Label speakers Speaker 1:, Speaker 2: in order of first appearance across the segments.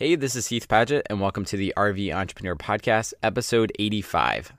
Speaker 1: Hey, this is Heath Padgett, and welcome to the RV Entrepreneur Podcast, episode 85.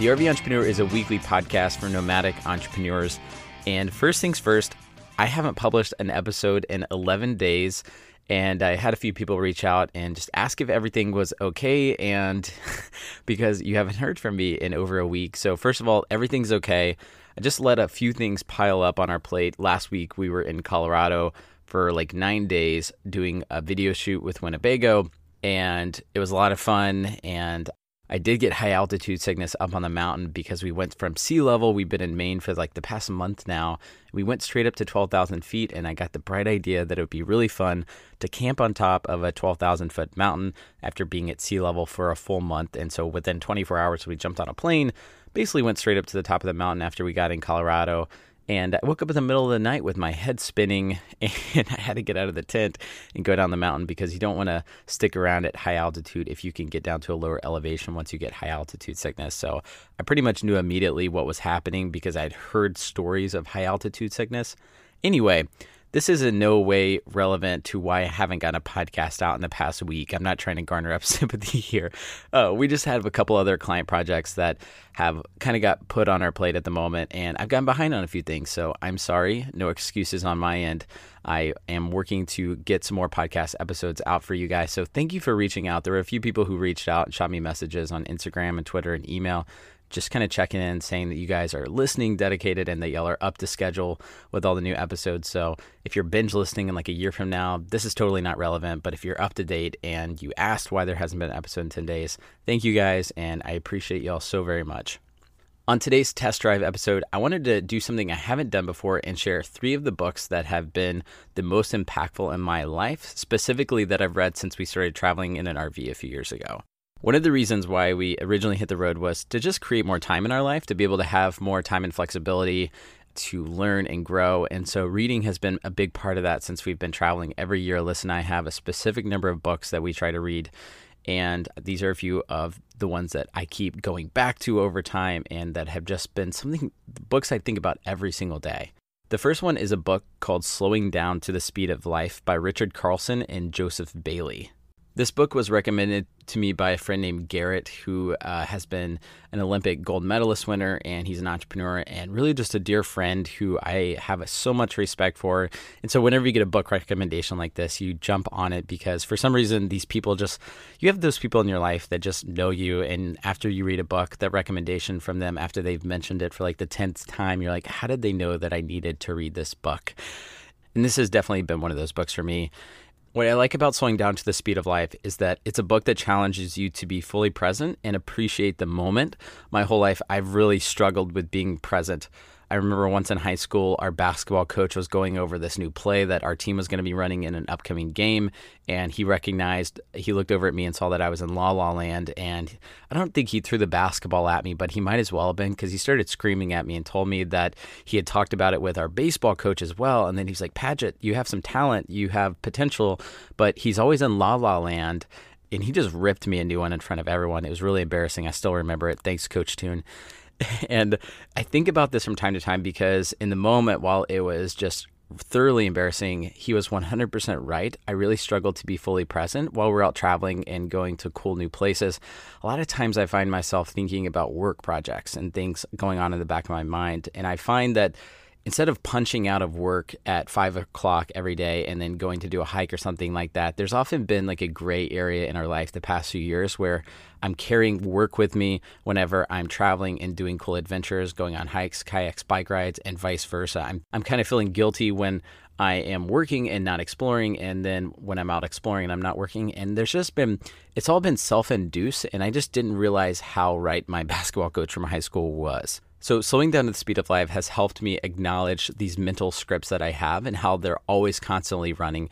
Speaker 1: The RV Entrepreneur is a weekly podcast for nomadic entrepreneurs. And first things first, I haven't published an episode in 11 days. And I had a few people reach out and just ask if everything was okay. And because you haven't heard from me in over a week. So, first of all, everything's okay. I just let a few things pile up on our plate. Last week, we were in Colorado for like nine days doing a video shoot with Winnebago. And it was a lot of fun. And I did get high altitude sickness up on the mountain because we went from sea level. We've been in Maine for like the past month now. We went straight up to 12,000 feet, and I got the bright idea that it would be really fun to camp on top of a 12,000 foot mountain after being at sea level for a full month. And so within 24 hours, we jumped on a plane, basically went straight up to the top of the mountain after we got in Colorado and I woke up in the middle of the night with my head spinning, and I had to get out of the tent and go down the mountain because you don't want to stick around at high altitude if you can get down to a lower elevation once you get high altitude sickness. So I pretty much knew immediately what was happening because I'd heard stories of high altitude sickness. Anyway, this is in no way relevant to why I haven't gotten a podcast out in the past week. I'm not trying to garner up sympathy here. Uh, we just have a couple other client projects that have kind of got put on our plate at the moment, and I've gotten behind on a few things. So I'm sorry. No excuses on my end. I am working to get some more podcast episodes out for you guys. So thank you for reaching out. There were a few people who reached out and shot me messages on Instagram and Twitter and email just kind of checking in, saying that you guys are listening, dedicated, and that y'all are up to schedule with all the new episodes. So if you're binge listening in like a year from now, this is totally not relevant. But if you're up to date and you asked why there hasn't been an episode in 10 days, thank you guys, and I appreciate y'all so very much. On today's test drive episode, I wanted to do something I haven't done before and share three of the books that have been the most impactful in my life, specifically that I've read since we started traveling in an RV a few years ago. One of the reasons why we originally hit the road was to just create more time in our life, to be able to have more time and flexibility to learn and grow. And so reading has been a big part of that since we've been traveling. Every year, Alyssa and I have a specific number of books that we try to read. And these are a few of the ones that I keep going back to over time and that have just been something, books I think about every single day. The first one is a book called Slowing Down to the Speed of Life by Richard Carlson and Joseph Bailey. This book was recommended to me by a friend named Garrett, who uh, has been an Olympic gold medalist winner, and he's an entrepreneur and really just a dear friend who I have so much respect for. And so, whenever you get a book recommendation like this, you jump on it because for some reason, these people just, you have those people in your life that just know you. And after you read a book, that recommendation from them, after they've mentioned it for like the 10th time, you're like, how did they know that I needed to read this book? And this has definitely been one of those books for me. What I like about Slowing Down to the Speed of Life is that it's a book that challenges you to be fully present and appreciate the moment. My whole life, I've really struggled with being present. I remember once in high school, our basketball coach was going over this new play that our team was going to be running in an upcoming game. And he recognized, he looked over at me and saw that I was in La La Land. And I don't think he threw the basketball at me, but he might as well have been because he started screaming at me and told me that he had talked about it with our baseball coach as well. And then he's like, Padgett, you have some talent, you have potential, but he's always in La La Land and he just ripped me a new one in front of everyone. It was really embarrassing. I still remember it. Thanks, Coach Toon. And I think about this from time to time because in the moment, while it was just thoroughly embarrassing, he was 100% right. I really struggled to be fully present while we're out traveling and going to cool new places. A lot of times I find myself thinking about work projects and things going on in the back of my mind. And I find that instead of punching out of work at five o'clock every day and then going to do a hike or something like that, there's often been like a gray area in our life the past few years where I'm carrying work with me whenever I'm traveling and doing cool adventures, going on hikes, kayaks, bike rides, and vice versa. I'm, I'm kind of feeling guilty when I am working and not exploring, and then when I'm out exploring and I'm not working. And there's just been, it's all been self induced, and I just didn't realize how right my basketball coach from high school was. So, slowing down to the speed of life has helped me acknowledge these mental scripts that I have and how they're always constantly running.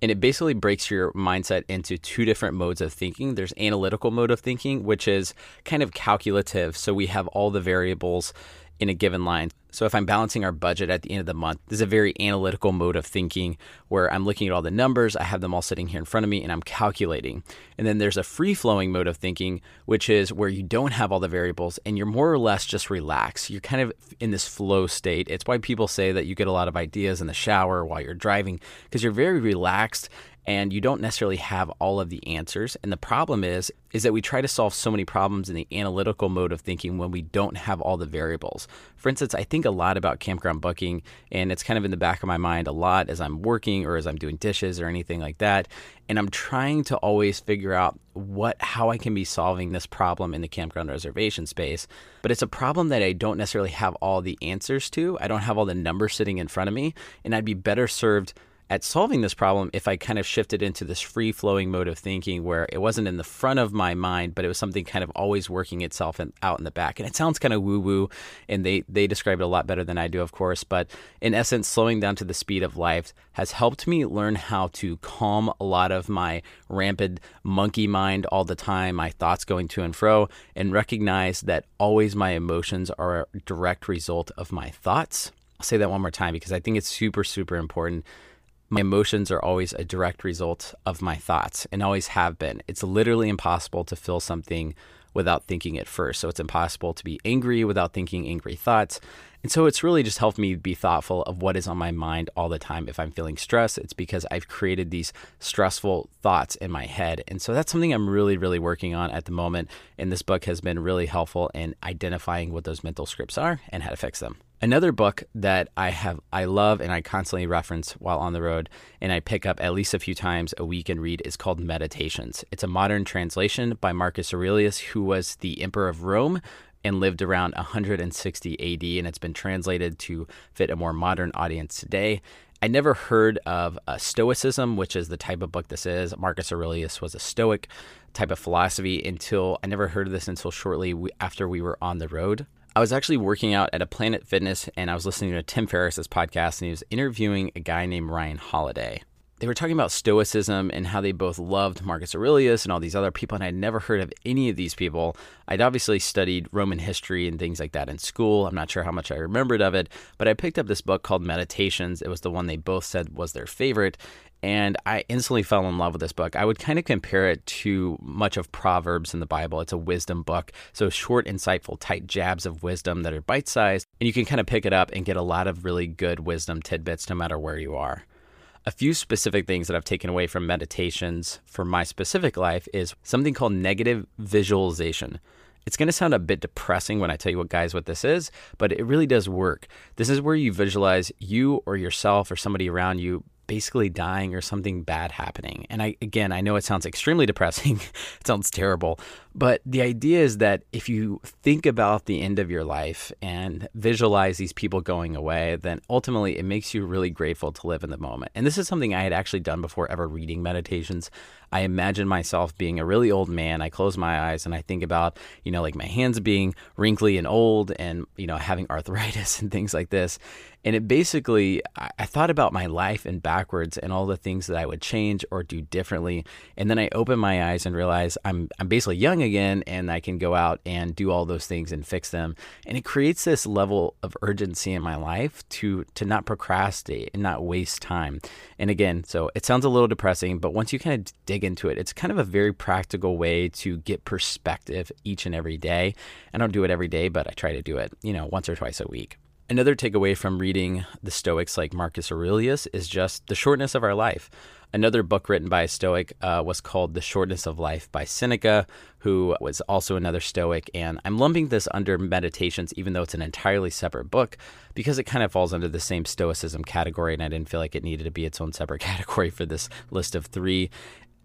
Speaker 1: And it basically breaks your mindset into two different modes of thinking. There's analytical mode of thinking, which is kind of calculative. So we have all the variables in a given line. So if I'm balancing our budget at the end of the month, this is a very analytical mode of thinking where I'm looking at all the numbers, I have them all sitting here in front of me, and I'm calculating. And then there's a free flowing mode of thinking, which is where you don't have all the variables and you're more or less just relaxed. You're kind of in this flow state. It's why people say that you get a lot of ideas in the shower while you're driving because you're very relaxed and you don't necessarily have all of the answers. And the problem is is that we try to solve so many problems in the analytical mode of thinking when we don't have all the variables. For instance i think a lot about campground booking and it's kind of in the back of my mind a lot as i'm working or as i'm doing dishes or anything like that. And i'm trying to always figure out what how i can be solving this problem in the campground reservation space. But it's a problem that i don't necessarily have all the answers to. I don't have all the numbers sitting in front of me and i'd be better served at solving this problem if I kind of shifted into this free flowing mode of thinking where it wasn't in the front of my mind, but it was something kind of always working itself in, out in the back. And it sounds kind of woo woo, and they, they describe it a lot better than I do, of course. But in essence, slowing down to the speed of life has helped me learn how to calm a lot of my rampant monkey mind all the time, my thoughts going to and fro, and recognize that always my emotions are a direct result of my thoughts. I'll say that one more time because I think it's super, super important my emotions are always a direct result of my thoughts and always have been. It's literally impossible to feel something without thinking it first. So it's impossible to be angry without thinking angry thoughts. And so it's really just helped me be thoughtful of what is on my mind all the time. If I'm feeling stress, it's because I've created these stressful thoughts in my head. And so that's something I'm really, really working on at the moment. And this book has been really helpful in identifying what those mental scripts are and how to fix them. Another book that I have I love and I constantly reference while on the road and I pick up at least a few times a week and read is called Meditations. It's a modern translation by Marcus Aurelius who was the emperor of Rome and lived around 160 AD and it's been translated to fit a more modern audience today. I never heard of uh, Stoicism, which is the type of book this is. Marcus Aurelius was a Stoic type of philosophy until I never heard of this until shortly after we were on the road. I was actually working out at a Planet Fitness and I was listening to Tim Ferriss's podcast and he was interviewing a guy named Ryan Holiday. They were talking about Stoicism and how they both loved Marcus Aurelius and all these other people, and I'd never heard of any of these people. I'd obviously studied Roman history and things like that in school. I'm not sure how much I remembered of it, but I picked up this book called Meditations. It was the one they both said was their favorite, and I instantly fell in love with this book. I would kind of compare it to much of Proverbs in the Bible. It's a wisdom book, so short, insightful, tight jabs of wisdom that are bite sized, and you can kind of pick it up and get a lot of really good wisdom tidbits no matter where you are. A few specific things that I've taken away from meditations for my specific life is something called negative visualization. It's going to sound a bit depressing when I tell you what guys what this is, but it really does work. This is where you visualize you or yourself or somebody around you basically dying or something bad happening. And I again, I know it sounds extremely depressing. it sounds terrible, but the idea is that if you think about the end of your life and visualize these people going away, then ultimately it makes you really grateful to live in the moment. And this is something I had actually done before ever reading meditations. I imagine myself being a really old man. I close my eyes and I think about, you know, like my hands being wrinkly and old and, you know, having arthritis and things like this. And it basically, I thought about my life and backwards and all the things that I would change or do differently. And then I open my eyes and realize I'm, I'm basically again and I can go out and do all those things and fix them. And it creates this level of urgency in my life to, to not procrastinate and not waste time. And again, so it sounds a little depressing, but once you kind of dig into it, it's kind of a very practical way to get perspective each and every day. I don't do it every day, but I try to do it, you know, once or twice a week. Another takeaway from reading the Stoics like Marcus Aurelius is just the shortness of our life. Another book written by a Stoic uh, was called The Shortness of Life by Seneca, who was also another Stoic. And I'm lumping this under Meditations, even though it's an entirely separate book, because it kind of falls under the same Stoicism category. And I didn't feel like it needed to be its own separate category for this list of three.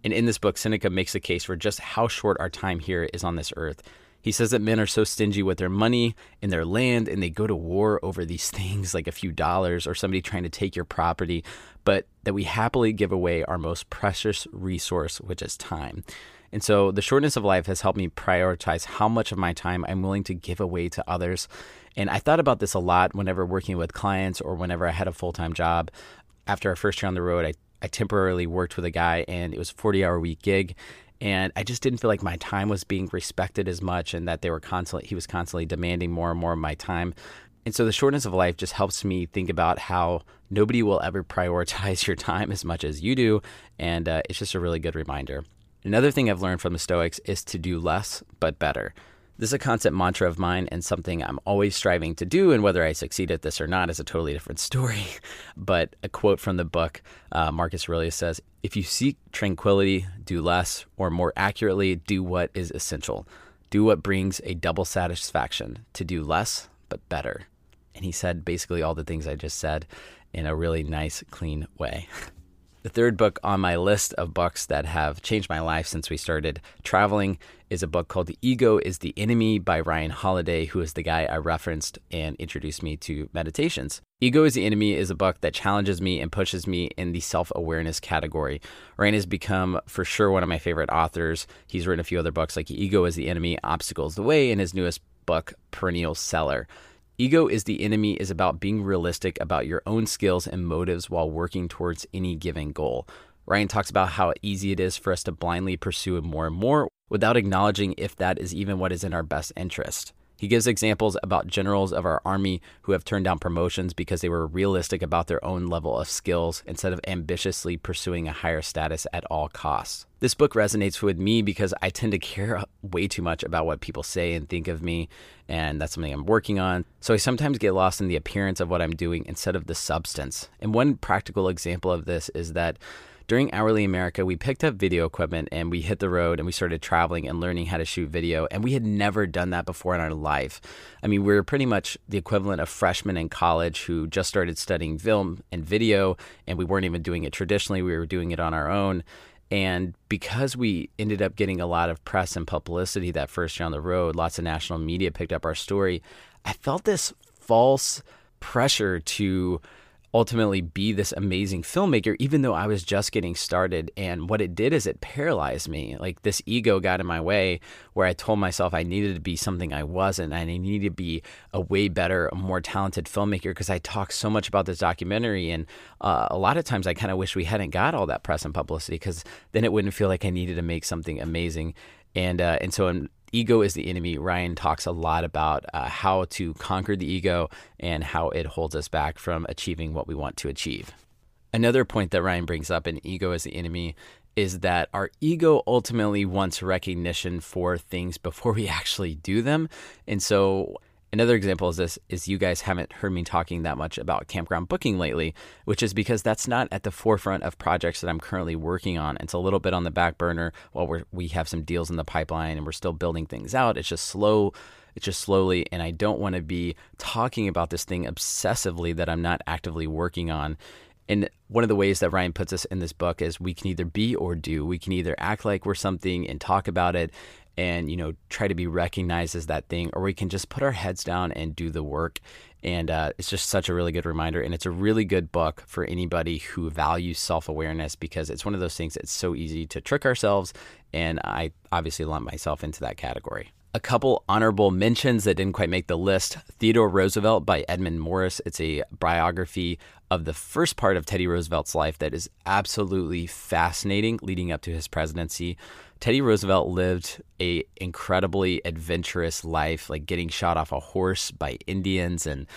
Speaker 1: And in this book, Seneca makes a case for just how short our time here is on this earth. He says that men are so stingy with their money and their land, and they go to war over these things like a few dollars or somebody trying to take your property, but that we happily give away our most precious resource, which is time. And so the shortness of life has helped me prioritize how much of my time I'm willing to give away to others. And I thought about this a lot whenever working with clients or whenever I had a full time job. After our first year on the road, I, I temporarily worked with a guy and it was a 40 hour week gig and I just didn't feel like my time was being respected as much and that they were constantly he was constantly demanding more and more of my time. And so the shortness of life just helps me think about how nobody will ever prioritize your time as much as you do. And uh, it's just a really good reminder. Another thing I've learned from the Stoics is to do less, but better. This is a constant mantra of mine and something I'm always striving to do. And whether I succeed at this or not is a totally different story. but a quote from the book, uh, Marcus Aurelius says If you seek tranquility, do less, or more accurately, do what is essential. Do what brings a double satisfaction to do less, but better. And he said basically all the things I just said in a really nice, clean way. The third book on my list of books that have changed my life since we started traveling is a book called The Ego is the Enemy by Ryan Holiday, who is the guy I referenced and introduced me to meditations. Ego is the Enemy is a book that challenges me and pushes me in the self awareness category. Ryan has become, for sure, one of my favorite authors. He's written a few other books like Ego is the Enemy, Obstacles the Way, and his newest book, Perennial Seller. Ego is the enemy is about being realistic about your own skills and motives while working towards any given goal. Ryan talks about how easy it is for us to blindly pursue more and more without acknowledging if that is even what is in our best interest. He gives examples about generals of our army who have turned down promotions because they were realistic about their own level of skills instead of ambitiously pursuing a higher status at all costs. This book resonates with me because I tend to care way too much about what people say and think of me, and that's something I'm working on. So I sometimes get lost in the appearance of what I'm doing instead of the substance. And one practical example of this is that during Hourly America, we picked up video equipment and we hit the road and we started traveling and learning how to shoot video. And we had never done that before in our life. I mean, we were pretty much the equivalent of freshmen in college who just started studying film and video, and we weren't even doing it traditionally. We were doing it on our own. And because we ended up getting a lot of press and publicity that first year on the road, lots of national media picked up our story. I felt this false pressure to ultimately be this amazing filmmaker, even though I was just getting started. And what it did is it paralyzed me. Like this ego got in my way where I told myself I needed to be something I wasn't and I needed to be a way better, more talented filmmaker because I talked so much about this documentary. And uh, a lot of times I kind of wish we hadn't got all that press and publicity because then it wouldn't feel like I needed to make something amazing. And, uh, and so in, ego is the enemy. Ryan talks a lot about uh, how to conquer the ego and how it holds us back from achieving what we want to achieve. Another point that Ryan brings up in ego is the enemy is that our ego ultimately wants recognition for things before we actually do them. And so Another example is this is you guys haven't heard me talking that much about campground booking lately, which is because that's not at the forefront of projects that I'm currently working on. It's a little bit on the back burner while we we have some deals in the pipeline and we're still building things out. It's just slow it's just slowly and I don't want to be talking about this thing obsessively that I'm not actively working on. And one of the ways that Ryan puts us in this book is we can either be or do. We can either act like we're something and talk about it and you know try to be recognized as that thing or we can just put our heads down and do the work and uh, it's just such a really good reminder and it's a really good book for anybody who values self-awareness because it's one of those things that's so easy to trick ourselves and i obviously lump myself into that category a couple honorable mentions that didn't quite make the list Theodore Roosevelt by Edmund Morris. It's a biography of the first part of Teddy Roosevelt's life that is absolutely fascinating leading up to his presidency. Teddy Roosevelt lived a incredibly adventurous life, like getting shot off a horse by Indians and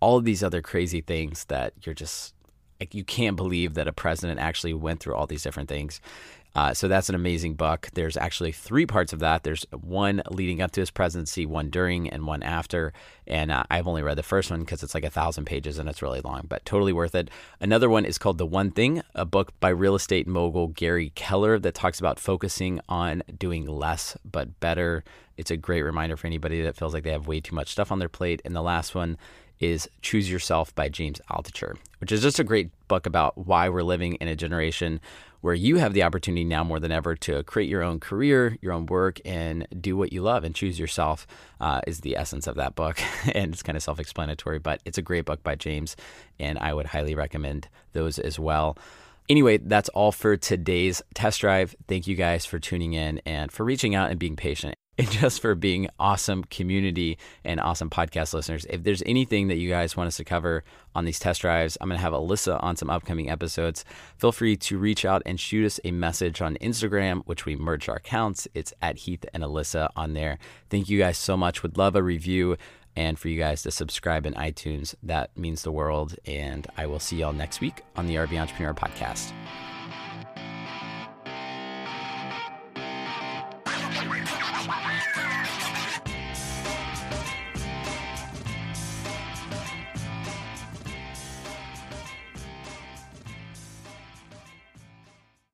Speaker 1: all of these other crazy things that you're just like you can't believe that a president actually went through all these different things. Uh, so that's an amazing book. There's actually three parts of that. There's one leading up to his presidency, one during, and one after. And uh, I've only read the first one because it's like a thousand pages and it's really long, but totally worth it. Another one is called The One Thing, a book by real estate mogul Gary Keller that talks about focusing on doing less but better. It's a great reminder for anybody that feels like they have way too much stuff on their plate. And the last one is Choose Yourself by James Altucher, which is just a great book about why we're living in a generation where you have the opportunity now more than ever to create your own career, your own work, and do what you love and choose yourself uh, is the essence of that book. and it's kind of self explanatory, but it's a great book by James, and I would highly recommend those as well. Anyway, that's all for today's test drive. Thank you guys for tuning in and for reaching out and being patient and just for being awesome community and awesome podcast listeners. If there's anything that you guys want us to cover on these test drives, I'm going to have Alyssa on some upcoming episodes. Feel free to reach out and shoot us a message on Instagram, which we merged our accounts. It's at Heath and Alyssa on there. Thank you guys so much. Would love a review. and for you guys to subscribe in iTunes. That means the world. And I will see y'all next week on the RV Entrepreneur Podcast.